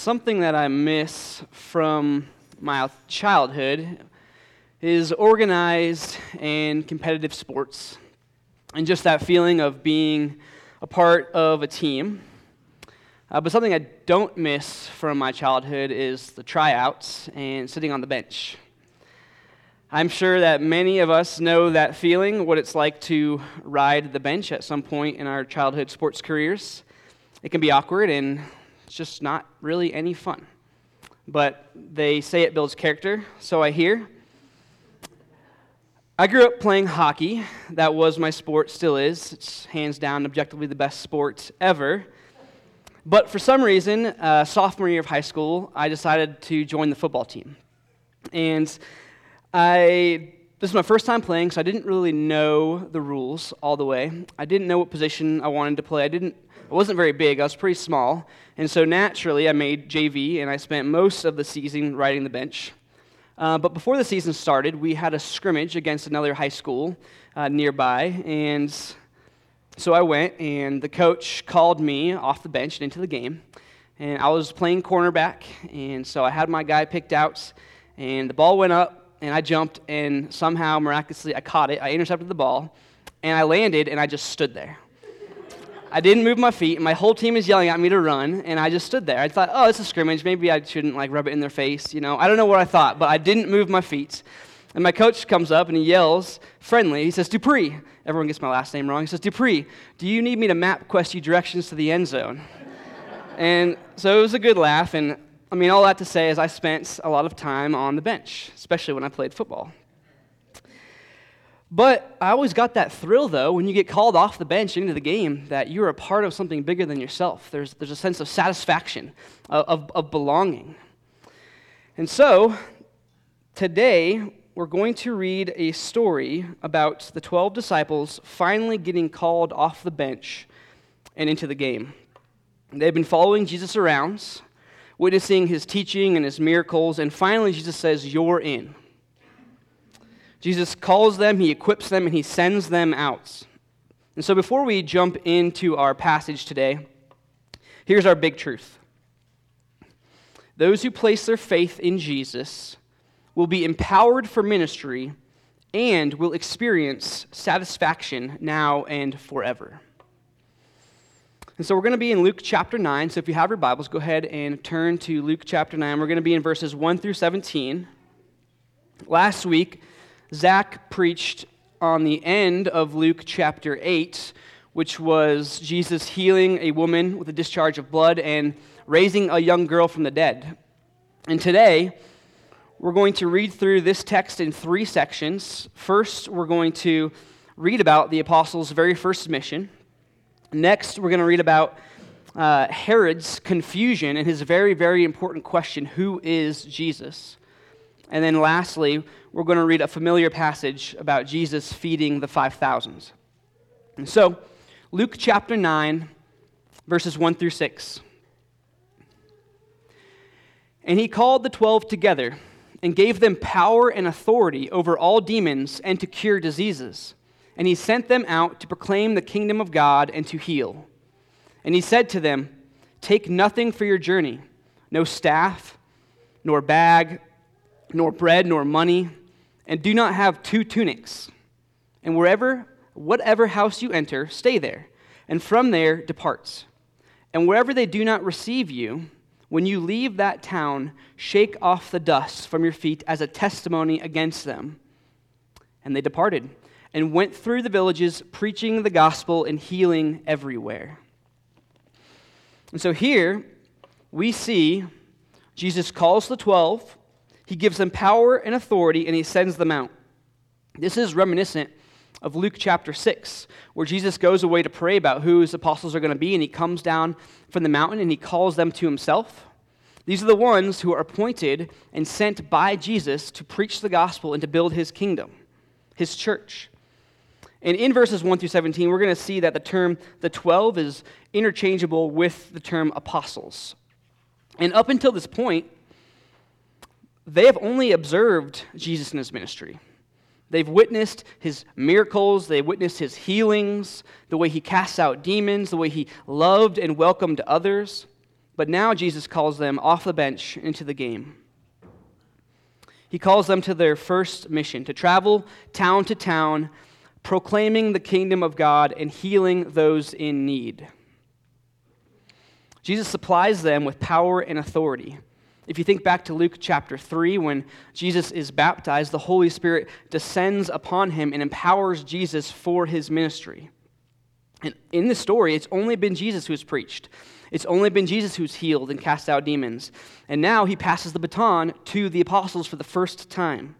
something that I miss from my childhood is organized and competitive sports, and just that feeling of being a part of a team. Uh, but something I don't miss from my childhood is the tryouts and sitting on the bench. I'm sure that many of us know that feeling, what it's like to ride the bench at some point in our childhood sports careers. It can be awkward and it's just not really any fun. But they say it builds character, so I hear. I grew up playing hockey. That was my sport, still is. It's hands down, objectively the best sport ever. But for some reason, uh, sophomore year of high school, I decided to join the football team. And I, this was my first time playing, so I didn't really know the rules all the way. I didn't know what position I wanted to play. I didn't I wasn't very big, I was pretty small. And so naturally, I made JV, and I spent most of the season riding the bench. Uh, but before the season started, we had a scrimmage against another high school uh, nearby. And so I went, and the coach called me off the bench and into the game. And I was playing cornerback, and so I had my guy picked out, and the ball went up, and I jumped, and somehow, miraculously, I caught it. I intercepted the ball, and I landed, and I just stood there. I didn't move my feet, and my whole team is yelling at me to run, and I just stood there. I thought, oh, it's a scrimmage. Maybe I shouldn't like rub it in their face, you know. I don't know what I thought, but I didn't move my feet. And my coach comes up and he yells, friendly. He says, Dupree. Everyone gets my last name wrong. He says, Dupree, do you need me to MapQuest you directions to the end zone? and so it was a good laugh. And I mean, all that to say is I spent a lot of time on the bench, especially when I played football. But I always got that thrill, though, when you get called off the bench into the game, that you're a part of something bigger than yourself. There's, there's a sense of satisfaction, of, of, belonging. And so, today, we're going to read a story about the 12 disciples finally getting called off the bench and into the game. They've been following Jesus around, witnessing his teaching and his miracles, and finally, Jesus says, You're in. Jesus calls them, he equips them, and he sends them out. And so before we jump into our passage today, here's our big truth those who place their faith in Jesus will be empowered for ministry and will experience satisfaction now and forever. And so we're going to be in Luke chapter 9. So if you have your Bibles, go ahead and turn to Luke chapter 9. We're going to be in verses 1 through 17. Last week, Zach preached on the end of Luke chapter 8, which was Jesus healing a woman with a discharge of blood and raising a young girl from the dead. And today, we're going to read through this text in three sections. First, we're going to read about the apostles' very first mission. Next, we're going to read about uh, Herod's confusion and his very, very important question who is Jesus? And then lastly, we're going to read a familiar passage about Jesus feeding the 5,000. And so, Luke chapter 9, verses 1 through 6. And he called the twelve together and gave them power and authority over all demons and to cure diseases. And he sent them out to proclaim the kingdom of God and to heal. And he said to them, Take nothing for your journey no staff, nor bag, nor bread, nor money and do not have two tunics. And wherever, whatever house you enter, stay there, and from there departs. And wherever they do not receive you, when you leave that town, shake off the dust from your feet as a testimony against them. And they departed and went through the villages, preaching the gospel and healing everywhere. And so here we see Jesus calls the twelve he gives them power and authority, and he sends them out. This is reminiscent of Luke chapter 6, where Jesus goes away to pray about who his apostles are going to be, and he comes down from the mountain and he calls them to himself. These are the ones who are appointed and sent by Jesus to preach the gospel and to build his kingdom, his church. And in verses 1 through 17, we're going to see that the term the 12 is interchangeable with the term apostles. And up until this point, they have only observed Jesus in his ministry. They've witnessed his miracles, they've witnessed his healings, the way he casts out demons, the way he loved and welcomed others. But now Jesus calls them off the bench into the game. He calls them to their first mission to travel town to town, proclaiming the kingdom of God and healing those in need. Jesus supplies them with power and authority. If you think back to Luke chapter 3, when Jesus is baptized, the Holy Spirit descends upon him and empowers Jesus for his ministry. And in the story, it's only been Jesus who's preached. It's only been Jesus who's healed and cast out demons. And now he passes the baton to the apostles for the first time.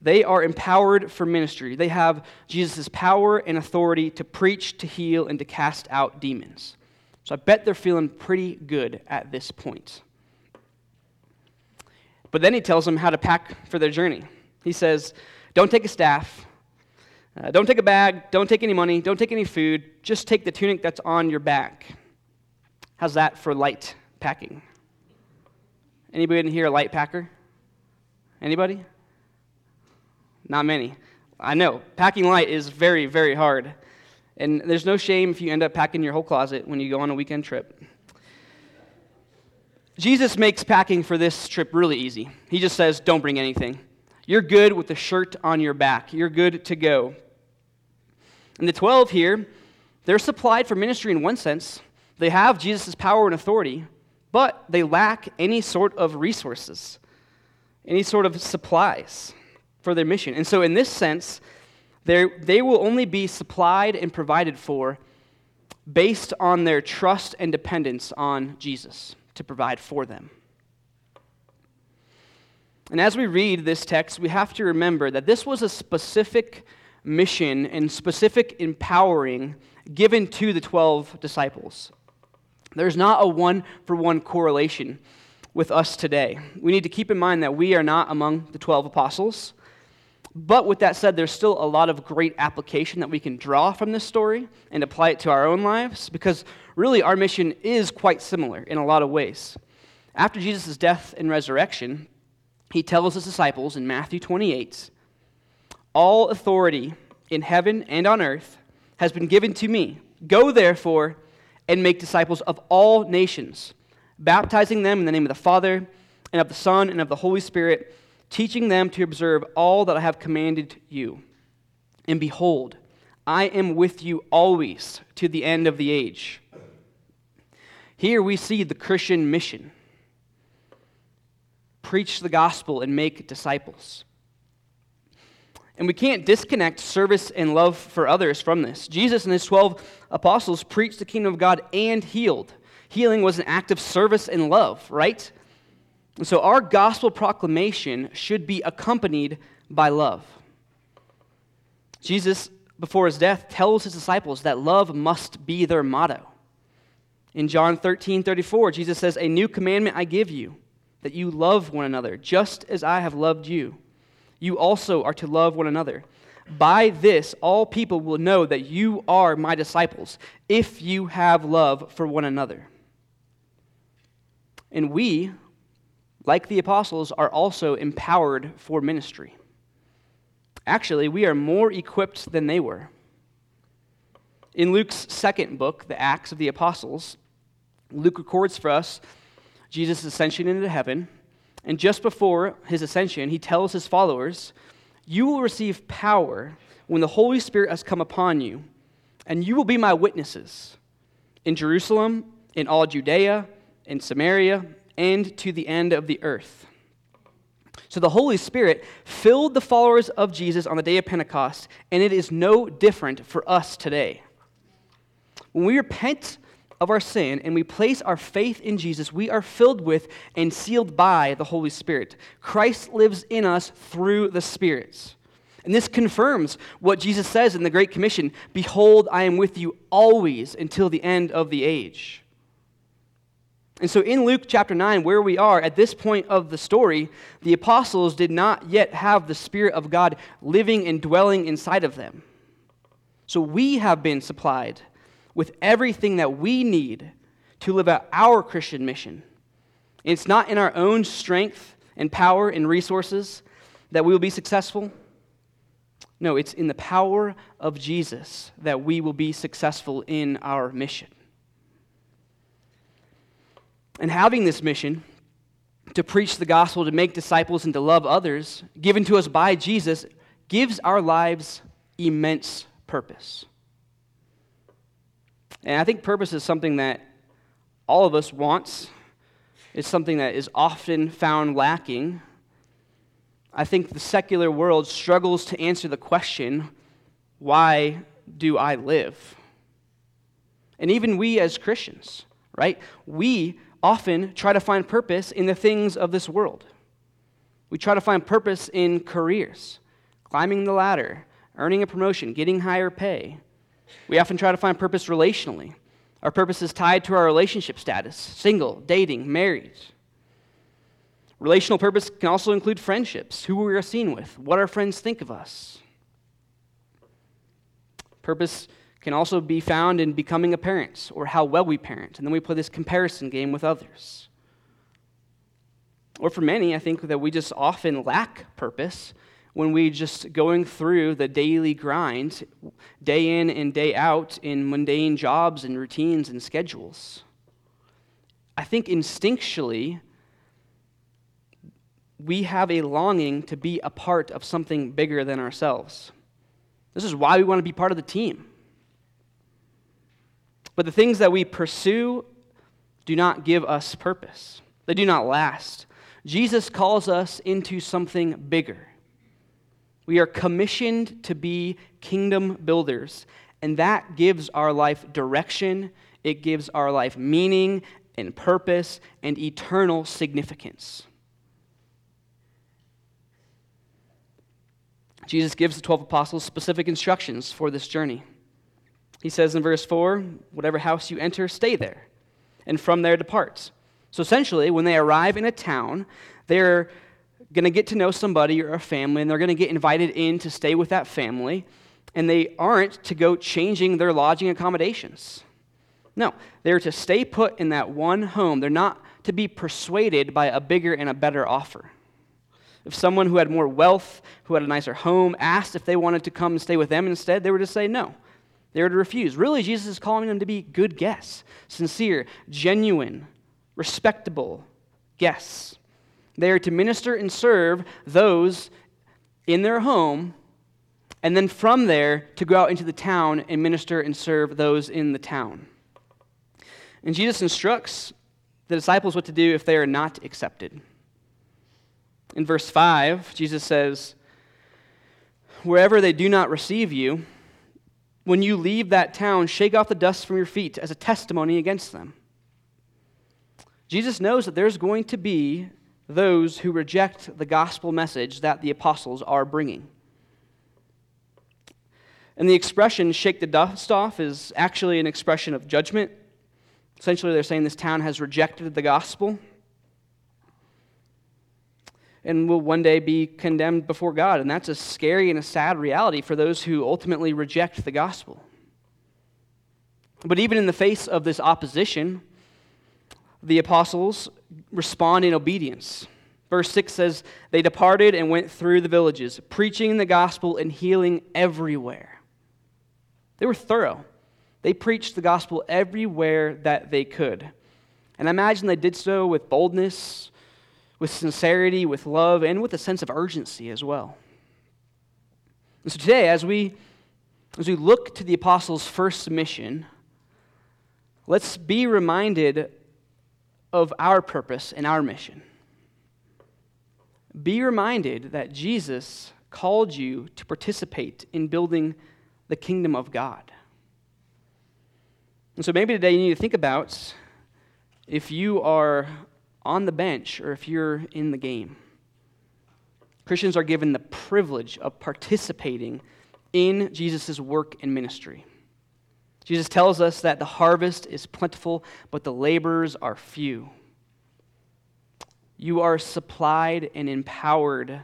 They are empowered for ministry. They have Jesus' power and authority to preach, to heal, and to cast out demons. So I bet they're feeling pretty good at this point. But then he tells them how to pack for their journey. He says, Don't take a staff, uh, don't take a bag, don't take any money, don't take any food, just take the tunic that's on your back. How's that for light packing? Anybody in here a light packer? Anybody? Not many. I know. Packing light is very, very hard. And there's no shame if you end up packing your whole closet when you go on a weekend trip. Jesus makes packing for this trip really easy. He just says, Don't bring anything. You're good with the shirt on your back. You're good to go. And the 12 here, they're supplied for ministry in one sense. They have Jesus' power and authority, but they lack any sort of resources, any sort of supplies for their mission. And so, in this sense, they will only be supplied and provided for based on their trust and dependence on Jesus to provide for them. And as we read this text, we have to remember that this was a specific mission and specific empowering given to the 12 disciples. There's not a one for one correlation with us today. We need to keep in mind that we are not among the 12 apostles. But with that said, there's still a lot of great application that we can draw from this story and apply it to our own lives because really our mission is quite similar in a lot of ways. After Jesus' death and resurrection, he tells his disciples in Matthew 28 All authority in heaven and on earth has been given to me. Go therefore and make disciples of all nations, baptizing them in the name of the Father and of the Son and of the Holy Spirit teaching them to observe all that I have commanded you. And behold, I am with you always to the end of the age. Here we see the Christian mission preach the gospel and make disciples. And we can't disconnect service and love for others from this. Jesus and his 12 apostles preached the kingdom of God and healed. Healing was an act of service and love, right? And so our gospel proclamation should be accompanied by love. Jesus, before his death, tells his disciples that love must be their motto. In John 13 34, Jesus says, A new commandment I give you, that you love one another, just as I have loved you. You also are to love one another. By this, all people will know that you are my disciples, if you have love for one another. And we like the apostles, are also empowered for ministry. Actually, we are more equipped than they were. In Luke's second book, The Acts of the Apostles, Luke records for us Jesus' ascension into heaven. And just before his ascension, he tells his followers, You will receive power when the Holy Spirit has come upon you, and you will be my witnesses in Jerusalem, in all Judea, in Samaria, and to the end of the earth. So the Holy Spirit filled the followers of Jesus on the day of Pentecost, and it is no different for us today. When we repent of our sin and we place our faith in Jesus, we are filled with and sealed by the Holy Spirit. Christ lives in us through the Spirit. And this confirms what Jesus says in the Great Commission Behold, I am with you always until the end of the age. And so in Luke chapter 9, where we are at this point of the story, the apostles did not yet have the Spirit of God living and dwelling inside of them. So we have been supplied with everything that we need to live out our Christian mission. It's not in our own strength and power and resources that we will be successful. No, it's in the power of Jesus that we will be successful in our mission. And having this mission to preach the gospel, to make disciples, and to love others, given to us by Jesus, gives our lives immense purpose. And I think purpose is something that all of us wants. It's something that is often found lacking. I think the secular world struggles to answer the question, why do I live? And even we as Christians, right? We often try to find purpose in the things of this world. We try to find purpose in careers, climbing the ladder, earning a promotion, getting higher pay. We often try to find purpose relationally. Our purpose is tied to our relationship status single, dating, married. Relational purpose can also include friendships, who we are seen with, what our friends think of us. Purpose can also be found in becoming a parent or how well we parent. And then we play this comparison game with others. Or for many, I think that we just often lack purpose when we just going through the daily grind, day in and day out, in mundane jobs and routines and schedules. I think instinctually, we have a longing to be a part of something bigger than ourselves. This is why we want to be part of the team. But the things that we pursue do not give us purpose, they do not last. Jesus calls us into something bigger. We are commissioned to be kingdom builders, and that gives our life direction, it gives our life meaning and purpose and eternal significance. Jesus gives the 12 apostles specific instructions for this journey. He says in verse 4 whatever house you enter, stay there, and from there depart. So essentially, when they arrive in a town, they're going to get to know somebody or a family, and they're going to get invited in to stay with that family, and they aren't to go changing their lodging accommodations. No, they're to stay put in that one home. They're not to be persuaded by a bigger and a better offer. If someone who had more wealth, who had a nicer home, asked if they wanted to come and stay with them instead, they were to say no. They were to refuse. Really, Jesus is calling them to be good guests, sincere, genuine, respectable guests. They are to minister and serve those in their home, and then from there to go out into the town and minister and serve those in the town. And Jesus instructs the disciples what to do if they are not accepted. In verse 5, Jesus says, Wherever they do not receive you, when you leave that town, shake off the dust from your feet as a testimony against them. Jesus knows that there's going to be those who reject the gospel message that the apostles are bringing. And the expression, shake the dust off, is actually an expression of judgment. Essentially, they're saying this town has rejected the gospel and will one day be condemned before God. And that's a scary and a sad reality for those who ultimately reject the gospel. But even in the face of this opposition, the apostles respond in obedience. Verse 6 says, They departed and went through the villages, preaching the gospel and healing everywhere. They were thorough. They preached the gospel everywhere that they could. And I imagine they did so with boldness, with sincerity, with love, and with a sense of urgency as well. And so today, as we, as we look to the apostles' first mission, let's be reminded of our purpose and our mission. Be reminded that Jesus called you to participate in building the kingdom of God. And so maybe today you need to think about if you are on the bench or if you're in the game. Christians are given the privilege of participating in Jesus' work and ministry. Jesus tells us that the harvest is plentiful, but the laborers are few. You are supplied and empowered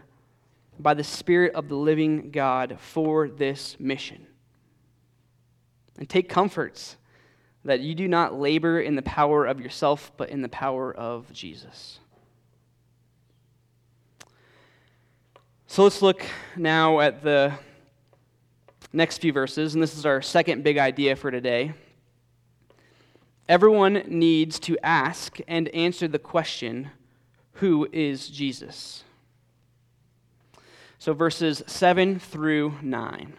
by the Spirit of the living God for this mission. And take comforts that you do not labor in the power of yourself, but in the power of Jesus. So let's look now at the next few verses, and this is our second big idea for today. everyone needs to ask and answer the question who is Jesus? So, verses 7 through 9.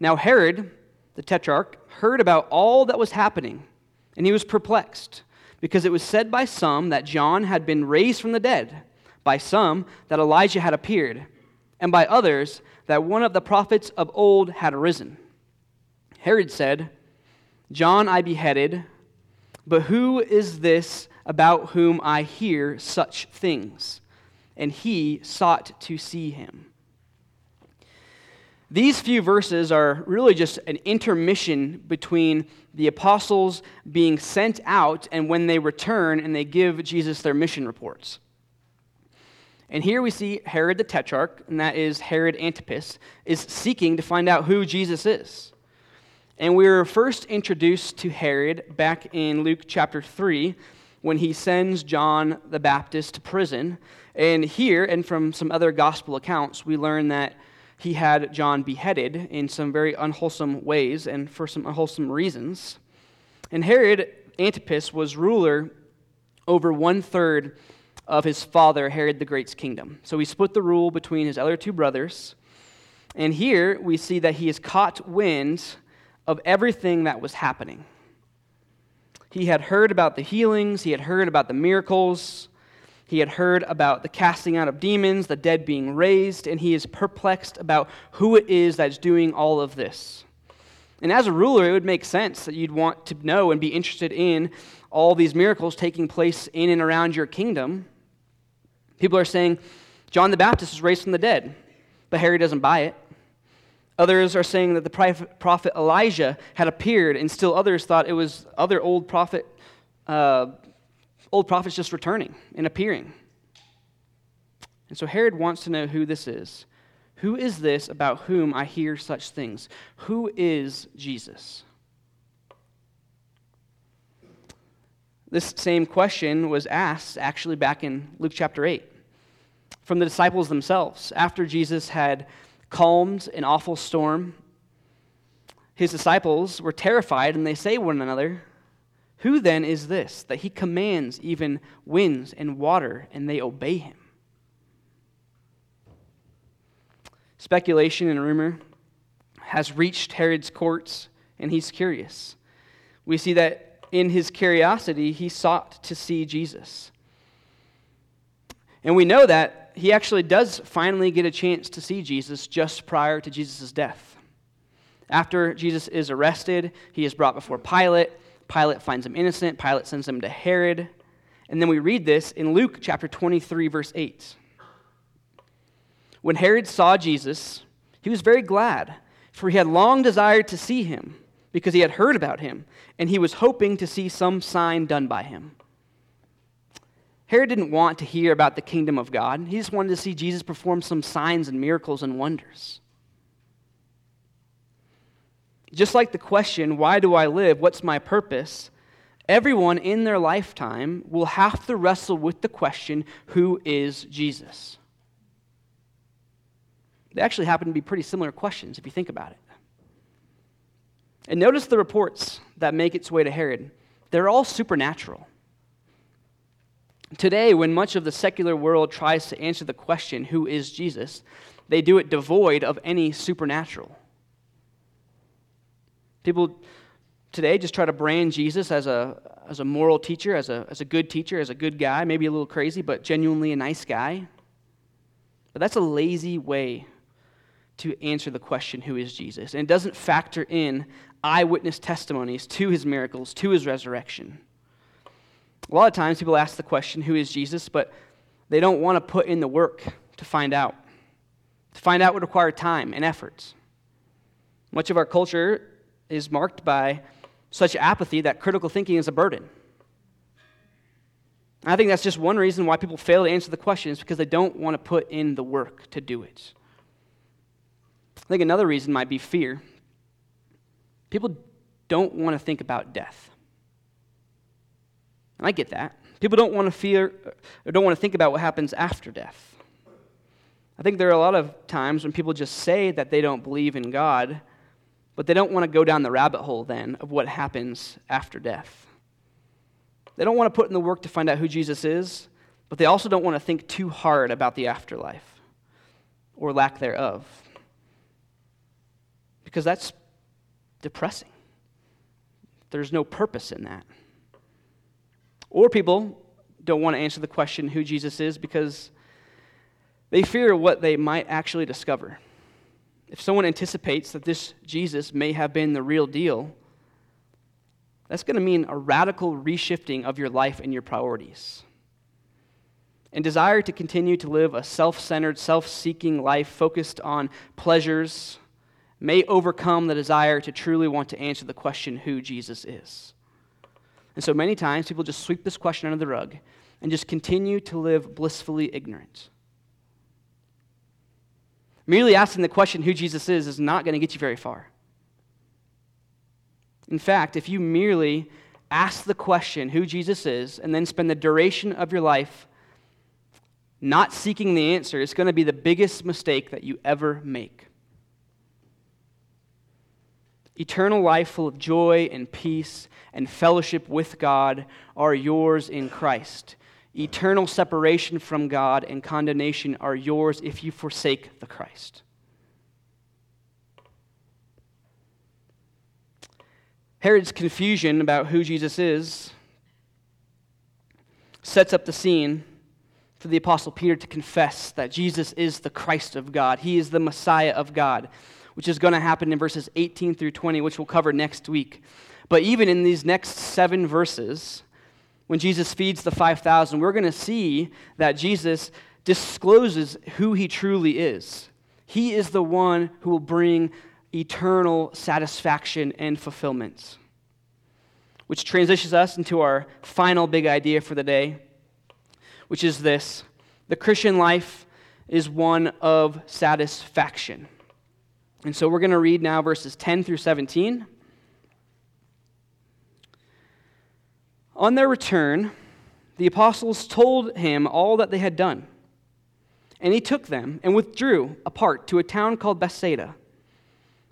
Now, Herod, the tetrarch, heard about all that was happening, and he was perplexed, because it was said by some that John had been raised from the dead, by some that Elijah had appeared, and by others that one of the prophets of old had arisen. Herod said, John I beheaded, but who is this about whom I hear such things? And he sought to see him. These few verses are really just an intermission between the apostles being sent out and when they return and they give Jesus their mission reports. And here we see Herod the Tetrarch, and that is Herod Antipas, is seeking to find out who Jesus is. And we were first introduced to Herod back in Luke chapter 3 when he sends John the Baptist to prison. And here, and from some other gospel accounts, we learn that he had John beheaded in some very unwholesome ways and for some unwholesome reasons. And Herod Antipas was ruler over one third of his father, Herod the Great's kingdom. So he split the rule between his other two brothers. And here we see that he has caught wind of everything that was happening. He had heard about the healings, he had heard about the miracles, he had heard about the casting out of demons, the dead being raised, and he is perplexed about who it is that's doing all of this. And as a ruler, it would make sense that you'd want to know and be interested in all these miracles taking place in and around your kingdom. People are saying John the Baptist is raised from the dead, but Herod doesn't buy it. Others are saying that the prophet Elijah had appeared, and still others thought it was other old prophet, uh, old prophets just returning and appearing. And so Herod wants to know who this is. Who is this about whom I hear such things? Who is Jesus? This same question was asked actually back in Luke chapter 8 from the disciples themselves. After Jesus had calmed an awful storm, his disciples were terrified and they say one another, Who then is this that he commands even winds and water and they obey him? Speculation and rumor has reached Herod's courts and he's curious. We see that in his curiosity, he sought to see Jesus. And we know that he actually does finally get a chance to see Jesus just prior to Jesus' death. After Jesus is arrested, he is brought before Pilate. Pilate finds him innocent. Pilate sends him to Herod. And then we read this in Luke chapter 23, verse 8. When Herod saw Jesus, he was very glad, for he had long desired to see him because he had heard about him, and he was hoping to see some sign done by him. Herod didn't want to hear about the kingdom of God. He just wanted to see Jesus perform some signs and miracles and wonders. Just like the question, why do I live? What's my purpose? Everyone in their lifetime will have to wrestle with the question, who is Jesus? They actually happen to be pretty similar questions if you think about it. And notice the reports that make its way to Herod. They're all supernatural. Today, when much of the secular world tries to answer the question, who is Jesus, they do it devoid of any supernatural. People today just try to brand Jesus as a, as a moral teacher, as a, as a good teacher, as a good guy, maybe a little crazy, but genuinely a nice guy. But that's a lazy way to answer the question, who is Jesus? And it doesn't factor in eyewitness testimonies to his miracles, to his resurrection. A lot of times people ask the question, who is Jesus? But they don't want to put in the work to find out. To find out would require time and efforts. Much of our culture is marked by such apathy that critical thinking is a burden. I think that's just one reason why people fail to answer the question is because they don't want to put in the work to do it. I think another reason might be fear. People don't want to think about death. And I get that. People don't want to fear or don't want to think about what happens after death. I think there are a lot of times when people just say that they don't believe in God, but they don't want to go down the rabbit hole then of what happens after death. They don't want to put in the work to find out who Jesus is, but they also don't want to think too hard about the afterlife or lack thereof. Because that's depressing. There's no purpose in that. Or people don't want to answer the question who Jesus is because they fear what they might actually discover. If someone anticipates that this Jesus may have been the real deal, that's going to mean a radical reshifting of your life and your priorities. And desire to continue to live a self centered, self seeking life focused on pleasures may overcome the desire to truly want to answer the question who Jesus is. And so many times people just sweep this question under the rug and just continue to live blissfully ignorant. Merely asking the question who Jesus is is not going to get you very far. In fact, if you merely ask the question who Jesus is and then spend the duration of your life not seeking the answer, it's going to be the biggest mistake that you ever make. Eternal life full of joy and peace and fellowship with God are yours in Christ. Eternal separation from God and condemnation are yours if you forsake the Christ. Herod's confusion about who Jesus is sets up the scene for the Apostle Peter to confess that Jesus is the Christ of God. He is the Messiah of God which is going to happen in verses 18 through 20, which we'll cover next week. But even in these next seven verses, when Jesus feeds the 5,000, we're going to see that Jesus discloses who he truly is. He is the one who will bring eternal satisfaction and fulfillment. Which transitions us into our final big idea for the day, which is this the Christian life is one of satisfaction. And so we're going to read now verses 10 through 17. On their return, the apostles told him all that they had done. And he took them and withdrew apart to a town called Bethsaida.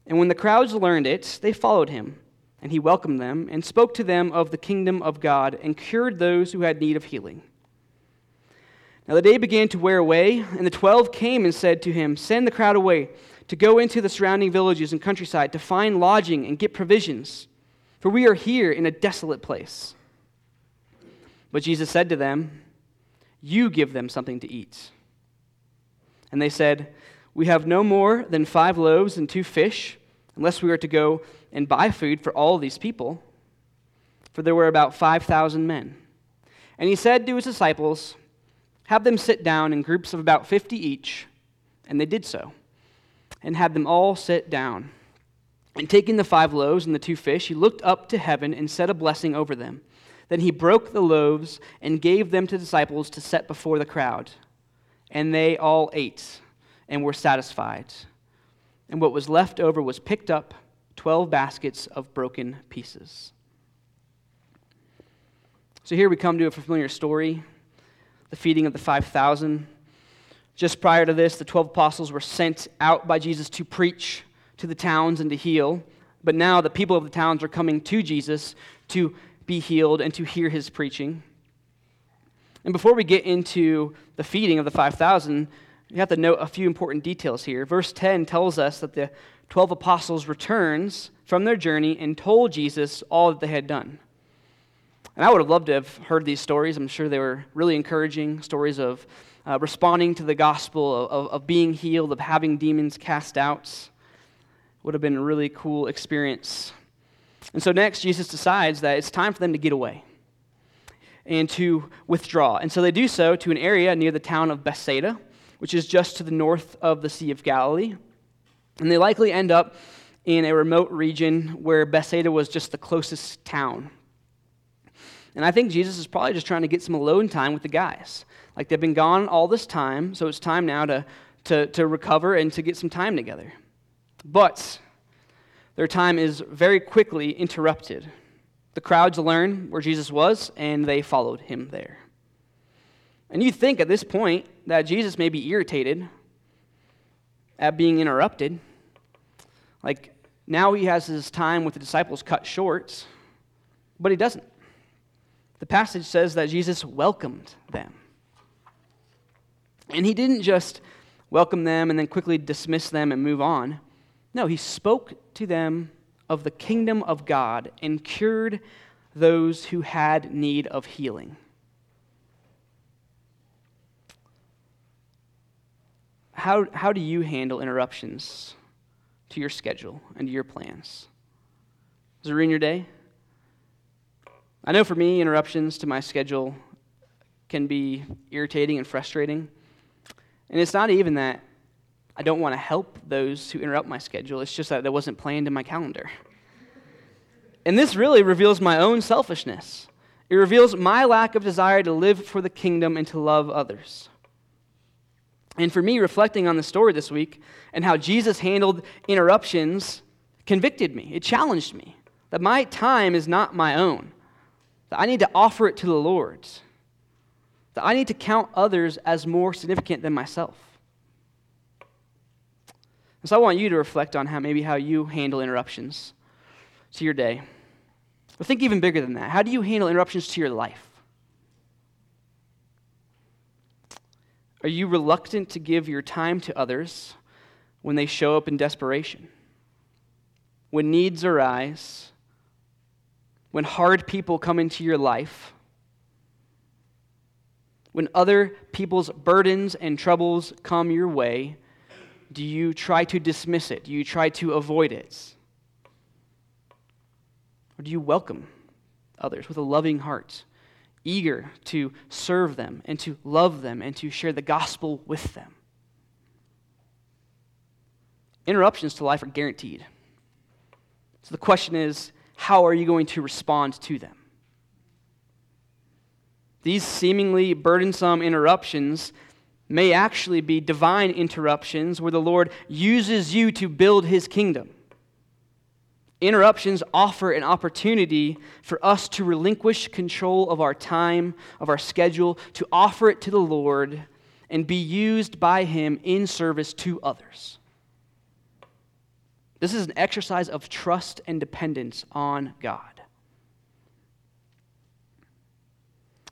And when the crowds learned it, they followed him. And he welcomed them and spoke to them of the kingdom of God and cured those who had need of healing. Now the day began to wear away, and the twelve came and said to him, Send the crowd away to go into the surrounding villages and countryside to find lodging and get provisions, for we are here in a desolate place. But Jesus said to them, You give them something to eat. And they said, We have no more than five loaves and two fish, unless we are to go and buy food for all these people. For there were about 5,000 men. And he said to his disciples, Have them sit down in groups of about 50 each. And they did so and had them all sit down. And taking the five loaves and the two fish, he looked up to heaven and said a blessing over them. Then he broke the loaves and gave them to disciples to set before the crowd. And they all ate and were satisfied. And what was left over was picked up 12 baskets of broken pieces. So here we come to a familiar story the feeding of the 5,000. Just prior to this, the 12 apostles were sent out by Jesus to preach to the towns and to heal. But now the people of the towns are coming to Jesus to be healed and to hear his preaching. And before we get into the feeding of the 5,000, you have to note a few important details here. Verse 10 tells us that the 12 apostles returns from their journey and told Jesus all that they had done. And I would have loved to have heard these stories. I'm sure they were really encouraging stories of uh, responding to the gospel, of, of being healed, of having demons cast out. Would have been a really cool experience. And so next, Jesus decides that it's time for them to get away and to withdraw. And so they do so to an area near the town of Bethsaida, which is just to the north of the Sea of Galilee. And they likely end up in a remote region where Bethsaida was just the closest town. And I think Jesus is probably just trying to get some alone time with the guys. Like they've been gone all this time, so it's time now to, to, to recover and to get some time together. But their time is very quickly interrupted. The crowds learn where Jesus was, and they followed him there. And you think at this point that Jesus may be irritated at being interrupted. Like, Now he has his time with the disciples cut short, but he doesn't. The passage says that Jesus welcomed them. And he didn't just welcome them and then quickly dismiss them and move on. No, he spoke to them of the kingdom of God and cured those who had need of healing. How, how do you handle interruptions to your schedule and to your plans? Does it ruin your day? I know for me, interruptions to my schedule can be irritating and frustrating. And it's not even that I don't want to help those who interrupt my schedule, it's just that that wasn't planned in my calendar. And this really reveals my own selfishness. It reveals my lack of desire to live for the kingdom and to love others. And for me, reflecting on the story this week and how Jesus handled interruptions convicted me. It challenged me that my time is not my own, that I need to offer it to the Lord, that I need to count others as more significant than myself. And so I want you to reflect on how maybe how you handle interruptions to your day. But think even bigger than that. How do you handle interruptions to your life? Are you reluctant to give your time to others when they show up in desperation? When needs arise? When hard people come into your life? when other people's burdens and troubles come your way, do you try to dismiss it? Do you try to avoid it? Or do you welcome others with a loving heart, eager to serve them and to love them and to share the gospel with them? Interruptions to life are guaranteed. So the question is how are you going to respond to them? These seemingly burdensome interruptions may actually be divine interruptions where the Lord uses you to build his kingdom. Interruptions offer an opportunity for us to relinquish control of our time, of our schedule, to offer it to the Lord and be used by him in service to others. This is an exercise of trust and dependence on God.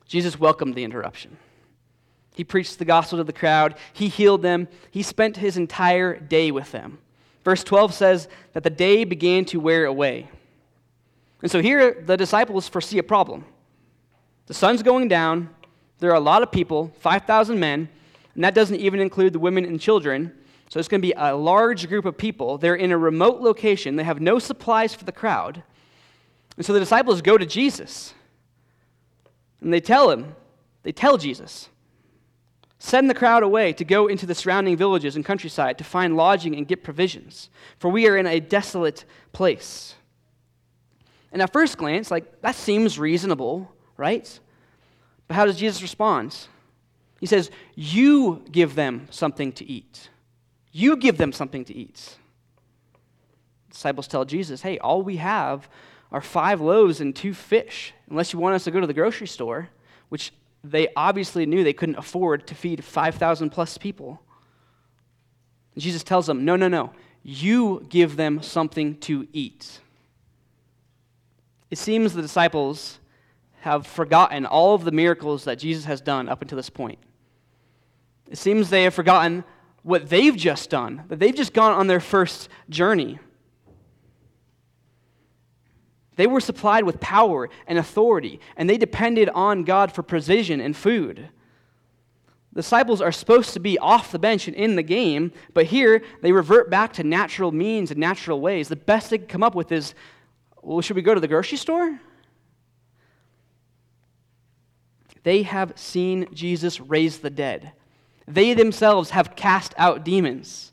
Jesus welcomed the interruption. He preached the gospel to the crowd, he healed them, he spent his entire day with them. Verse 12 says that the day began to wear away. And so here the disciples foresee a problem. The sun's going down, there are a lot of people, 5,000 men, and that doesn't even include the women and children. So it's going to be a large group of people. They're in a remote location, they have no supplies for the crowd. And so the disciples go to Jesus. And they tell him, they tell Jesus, send the crowd away to go into the surrounding villages and countryside to find lodging and get provisions, for we are in a desolate place. And at first glance, like, that seems reasonable, right? But how does Jesus respond? He says, You give them something to eat. You give them something to eat. Disciples tell Jesus, Hey, all we have are five loaves and two fish, unless you want us to go to the grocery store, which they obviously knew they couldn't afford to feed 5,000 plus people. And Jesus tells them, No, no, no. You give them something to eat. It seems the disciples have forgotten all of the miracles that Jesus has done up until this point. It seems they have forgotten what they've just done, that they've just gone on their first journey. They were supplied with power and authority, and they depended on God for provision and food. Disciples are supposed to be off the bench and in the game, but here they revert back to natural means and natural ways. The best they can come up with is well, should we go to the grocery store? They have seen Jesus raise the dead. They themselves have cast out demons.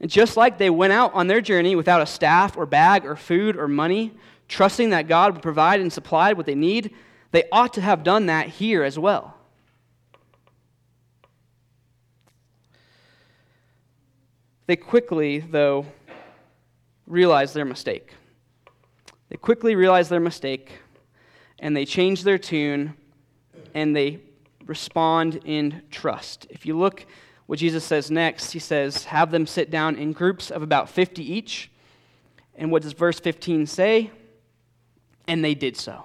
And just like they went out on their journey without a staff or bag or food or money, trusting that God would provide and supply what they need, they ought to have done that here as well. They quickly, though, realize their mistake. They quickly realize their mistake and they change their tune and they respond in trust. If you look what Jesus says next. He says, Have them sit down in groups of about 50 each. And what does verse 15 say? And they did so.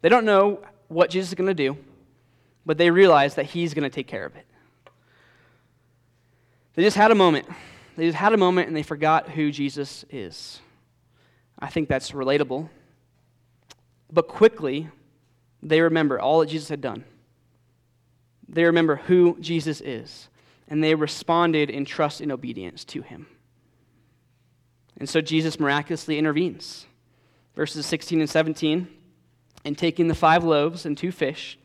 They don't know what Jesus is going to do, but they realize that he's going to take care of it. They just had a moment. They just had a moment and they forgot who Jesus is. I think that's relatable. But quickly, they remember all that Jesus had done. They remember who Jesus is, and they responded in trust and obedience to him. And so Jesus miraculously intervenes. Verses 16 and 17 And taking the five loaves and two fish,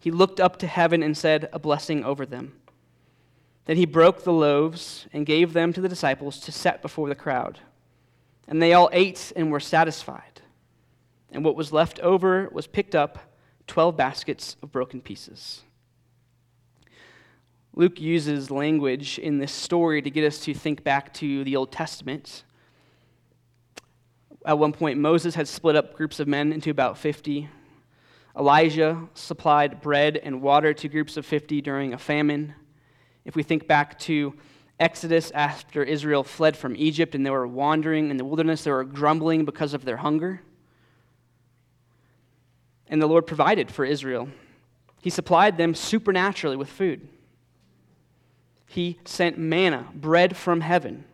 he looked up to heaven and said a blessing over them. Then he broke the loaves and gave them to the disciples to set before the crowd. And they all ate and were satisfied. And what was left over was picked up 12 baskets of broken pieces. Luke uses language in this story to get us to think back to the Old Testament. At one point, Moses had split up groups of men into about 50. Elijah supplied bread and water to groups of 50 during a famine. If we think back to Exodus after Israel fled from Egypt and they were wandering in the wilderness, they were grumbling because of their hunger. And the Lord provided for Israel. He supplied them supernaturally with food. He sent manna, bread from heaven,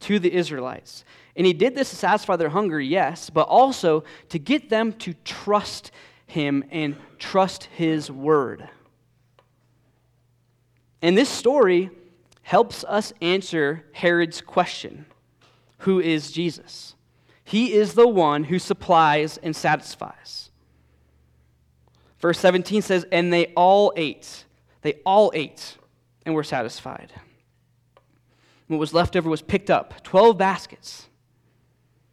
to the Israelites. And he did this to satisfy their hunger, yes, but also to get them to trust him and trust his word. And this story helps us answer Herod's question Who is Jesus? He is the one who supplies and satisfies. Verse 17 says, And they all ate. They all ate and were satisfied. What was left over was picked up 12 baskets.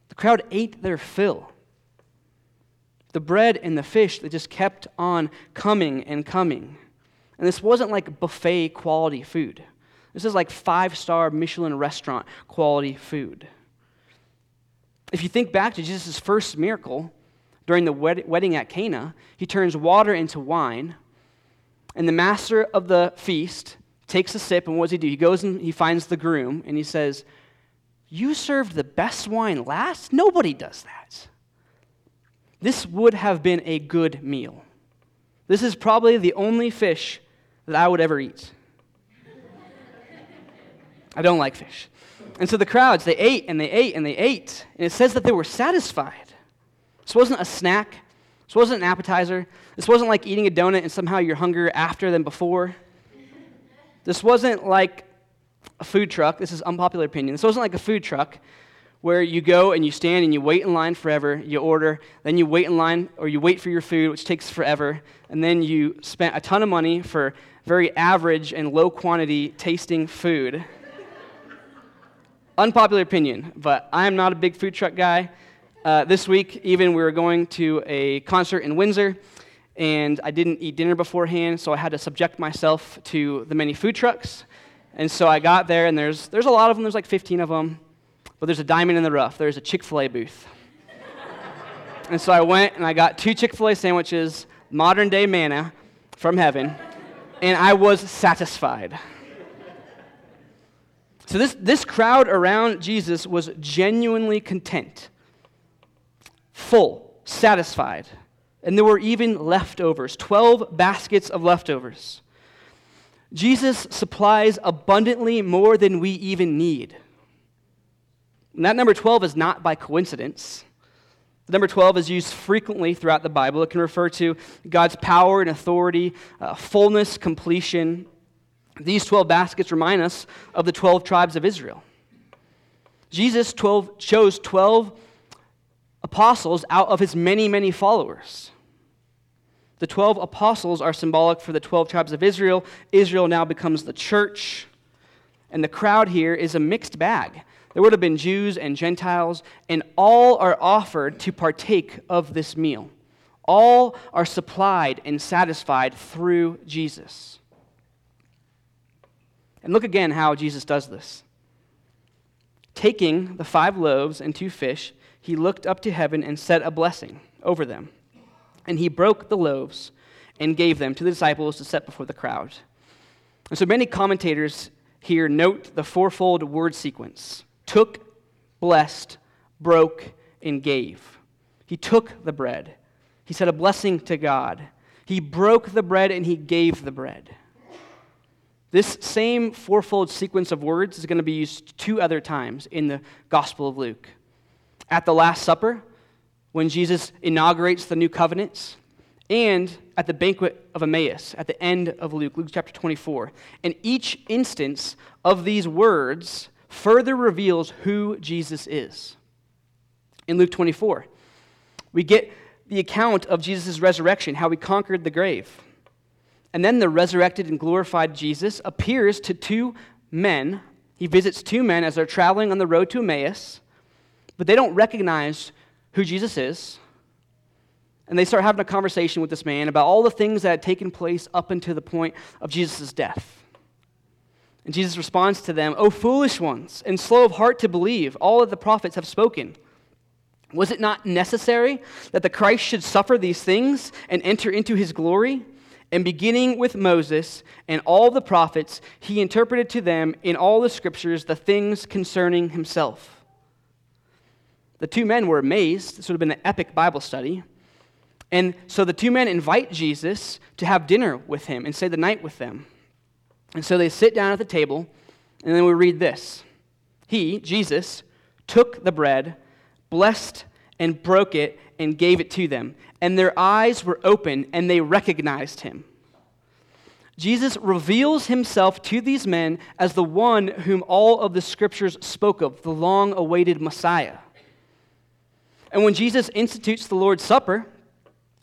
The crowd ate their fill. The bread and the fish, they just kept on coming and coming. And this wasn't like buffet quality food. This is like five star Michelin restaurant quality food. If you think back to Jesus' first miracle during the wedding at Cana, he turns water into wine, and the master of the feast takes a sip, and what does he do? He goes and he finds the groom, and he says, You served the best wine last? Nobody does that. This would have been a good meal. This is probably the only fish that I would ever eat. I don't like fish. And so the crowds, they ate and they ate and they ate. And it says that they were satisfied. This wasn't a snack. This wasn't an appetizer. This wasn't like eating a donut and somehow you're hungrier after than before. This wasn't like a food truck. This is unpopular opinion. This wasn't like a food truck where you go and you stand and you wait in line forever, you order, then you wait in line or you wait for your food, which takes forever, and then you spent a ton of money for very average and low quantity tasting food. Unpopular opinion, but I am not a big food truck guy. Uh, this week, even, we were going to a concert in Windsor, and I didn't eat dinner beforehand, so I had to subject myself to the many food trucks. And so I got there, and there's, there's a lot of them, there's like 15 of them. But there's a diamond in the rough. There's a Chick fil A booth. and so I went and I got two Chick fil A sandwiches, modern day manna from heaven, and I was satisfied. So this, this crowd around Jesus was genuinely content, full, satisfied. And there were even leftovers 12 baskets of leftovers. Jesus supplies abundantly more than we even need. And that number 12 is not by coincidence. The number 12 is used frequently throughout the Bible. It can refer to God's power and authority, uh, fullness, completion. These 12 baskets remind us of the 12 tribes of Israel. Jesus 12, chose 12 apostles out of his many, many followers. The 12 apostles are symbolic for the 12 tribes of Israel. Israel now becomes the church. And the crowd here is a mixed bag. There would have been Jews and Gentiles, and all are offered to partake of this meal. All are supplied and satisfied through Jesus. And look again how Jesus does this. Taking the five loaves and two fish, he looked up to heaven and said a blessing over them. And he broke the loaves and gave them to the disciples to set before the crowd. And so many commentators here note the fourfold word sequence took, blessed, broke, and gave. He took the bread. He said a blessing to God. He broke the bread and he gave the bread. This same fourfold sequence of words is going to be used two other times in the Gospel of Luke. At the Last Supper, when Jesus inaugurates the new covenants, and at the banquet of Emmaus at the end of Luke, Luke chapter 24. And each instance of these words further reveals who Jesus is. In Luke 24, we get the account of Jesus' resurrection, how he conquered the grave. And then the resurrected and glorified Jesus appears to two men. He visits two men as they're traveling on the road to Emmaus, but they don't recognize who Jesus is and they start having a conversation with this man about all the things that had taken place up until the point of Jesus' death. And Jesus responds to them, O foolish ones, and slow of heart to believe, all of the prophets have spoken. Was it not necessary that the Christ should suffer these things and enter into his glory? And beginning with Moses and all the prophets, he interpreted to them in all the scriptures the things concerning himself. The two men were amazed. This would have been an epic Bible study. And so the two men invite Jesus to have dinner with him and stay the night with them. And so they sit down at the table, and then we read this He, Jesus, took the bread, blessed and broke it, and gave it to them. And their eyes were open, and they recognized him. Jesus reveals himself to these men as the one whom all of the scriptures spoke of, the long awaited Messiah. And when Jesus institutes the Lord's Supper,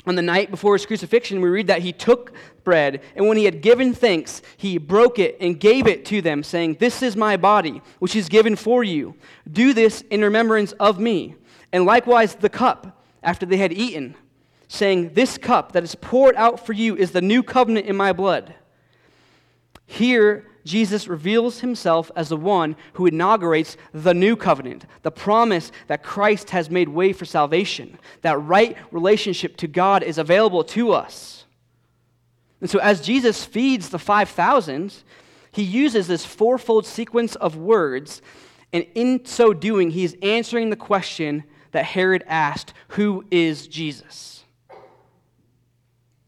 on the night before his crucifixion, we read that he took bread, and when he had given thanks, he broke it and gave it to them, saying, This is my body, which is given for you. Do this in remembrance of me. And likewise the cup, after they had eaten, saying, This cup that is poured out for you is the new covenant in my blood. Here, Jesus reveals himself as the one who inaugurates the new covenant, the promise that Christ has made way for salvation, that right relationship to God is available to us. And so, as Jesus feeds the 5,000, he uses this fourfold sequence of words, and in so doing, he's answering the question that Herod asked Who is Jesus?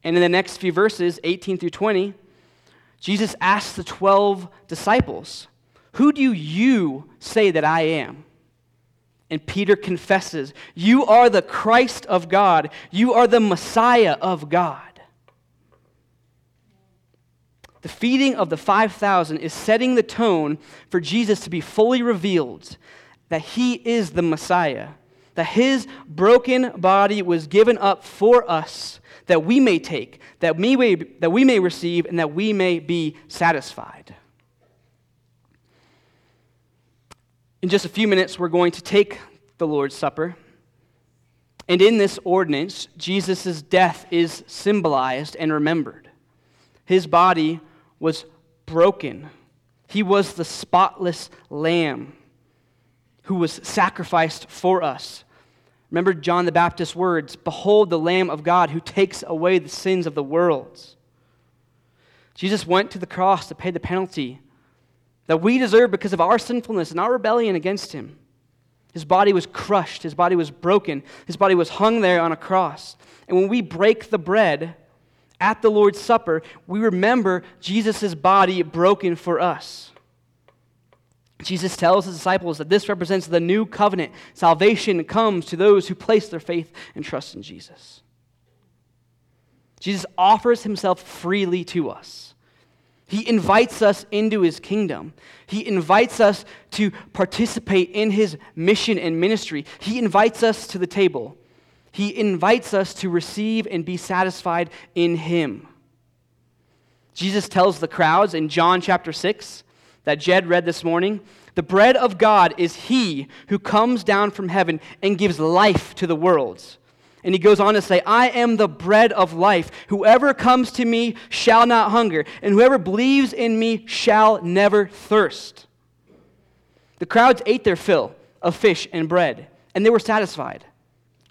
And in the next few verses, 18 through 20, Jesus asks the 12 disciples, Who do you say that I am? And Peter confesses, You are the Christ of God. You are the Messiah of God. The feeding of the 5,000 is setting the tone for Jesus to be fully revealed that he is the Messiah, that his broken body was given up for us that we may take, that we may, that we may receive, and that we may be satisfied. In just a few minutes, we're going to take the Lord's Supper. And in this ordinance, Jesus' death is symbolized and remembered. His body was broken. He was the spotless lamb who was sacrificed for us Remember John the Baptist's words Behold the Lamb of God who takes away the sins of the world. Jesus went to the cross to pay the penalty that we deserve because of our sinfulness and our rebellion against him. His body was crushed, his body was broken, his body was hung there on a cross. And when we break the bread at the Lord's Supper, we remember Jesus' body broken for us. Jesus tells his disciples that this represents the new covenant. Salvation comes to those who place their faith and trust in Jesus. Jesus offers himself freely to us. He invites us into his kingdom. He invites us to participate in his mission and ministry. He invites us to the table. He invites us to receive and be satisfied in him. Jesus tells the crowds in John chapter 6 that Jed read this morning. The bread of God is he who comes down from heaven and gives life to the worlds. And he goes on to say, I am the bread of life. Whoever comes to me shall not hunger, and whoever believes in me shall never thirst. The crowds ate their fill of fish and bread, and they were satisfied.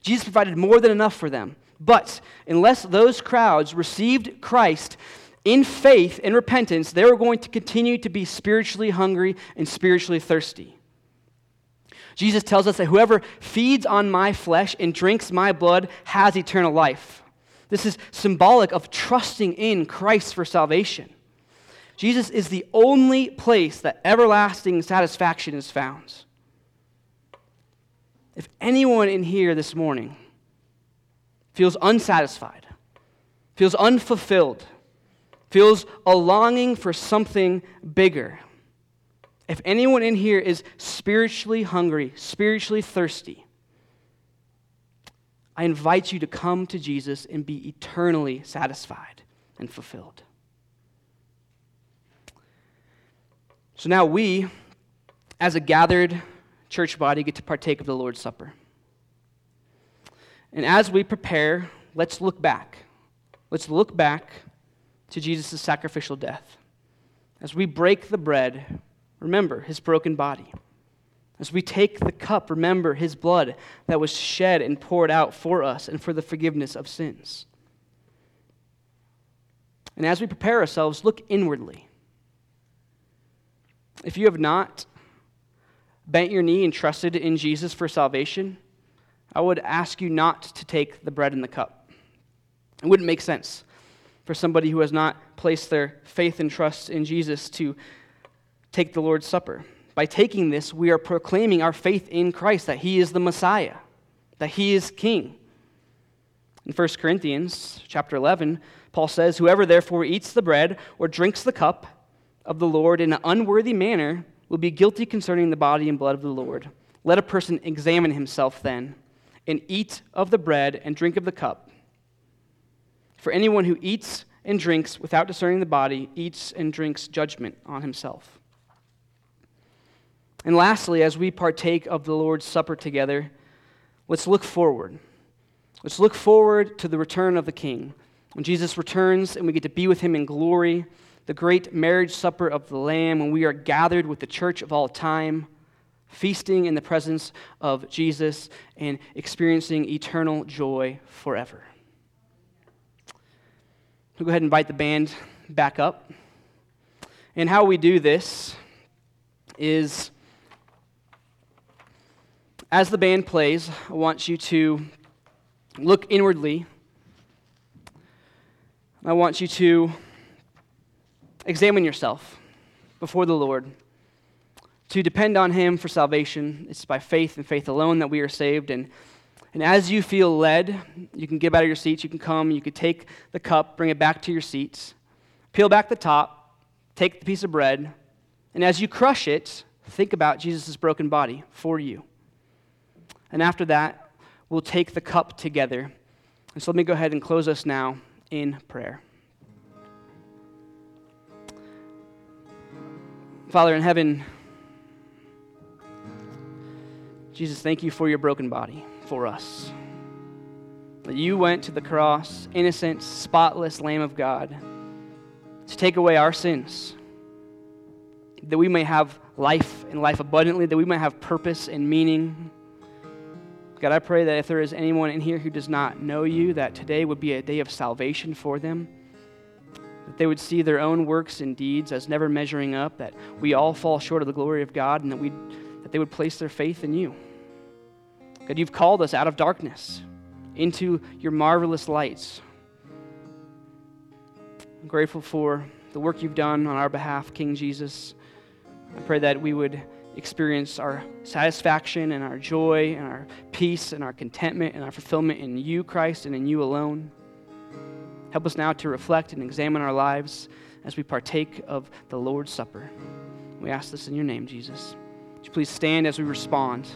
Jesus provided more than enough for them. But unless those crowds received Christ in faith and repentance, they were going to continue to be spiritually hungry and spiritually thirsty. Jesus tells us that whoever feeds on my flesh and drinks my blood has eternal life. This is symbolic of trusting in Christ for salvation. Jesus is the only place that everlasting satisfaction is found. If anyone in here this morning feels unsatisfied, feels unfulfilled, feels a longing for something bigger, if anyone in here is spiritually hungry, spiritually thirsty, I invite you to come to Jesus and be eternally satisfied and fulfilled. So now we, as a gathered church body, get to partake of the Lord's Supper. And as we prepare, let's look back. Let's look back to Jesus' sacrificial death. As we break the bread, remember his broken body. As we take the cup, remember his blood that was shed and poured out for us and for the forgiveness of sins. And as we prepare ourselves, look inwardly. If you have not bent your knee and trusted in Jesus for salvation, I would ask you not to take the bread and the cup. It wouldn't make sense for somebody who has not placed their faith and trust in Jesus to take the Lord's Supper. By taking this, we are proclaiming our faith in Christ, that He is the Messiah, that He is King. In 1 Corinthians chapter 11, Paul says, Whoever therefore eats the bread or drinks the cup of the Lord in an unworthy manner will be guilty concerning the body and blood of the Lord. Let a person examine himself then, and eat of the bread and drink of the cup. For anyone who eats and drinks without discerning the body eats and drinks judgment on himself. And lastly, as we partake of the Lord's Supper together, let's look forward. Let's look forward to the return of the King. When Jesus returns and we get to be with him in glory, the great marriage supper of the Lamb, when we are gathered with the church of all time, feasting in the presence of Jesus and experiencing eternal joy forever. We'll go ahead and invite the band back up. And how we do this is as the band plays, I want you to look inwardly. I want you to examine yourself before the Lord. To depend on Him for salvation. It's by faith and faith alone that we are saved. And, and as you feel led, you can get out of your seats, you can come, you can take the cup, bring it back to your seats, peel back the top, take the piece of bread, and as you crush it, think about Jesus' broken body for you. And after that, we'll take the cup together. And so let me go ahead and close us now in prayer. Father in heaven, Jesus, thank you for your broken body for us. That you went to the cross, innocent, spotless Lamb of God, to take away our sins, that we may have life and life abundantly, that we might have purpose and meaning God, I pray that if there is anyone in here who does not know you, that today would be a day of salvation for them. That they would see their own works and deeds as never measuring up, that we all fall short of the glory of God, and that, we, that they would place their faith in you. God, you've called us out of darkness into your marvelous lights. I'm grateful for the work you've done on our behalf, King Jesus. I pray that we would experience our satisfaction and our joy and our peace and our contentment and our fulfillment in you, Christ, and in you alone. Help us now to reflect and examine our lives as we partake of the Lord's Supper. We ask this in your name, Jesus. Would you please stand as we respond?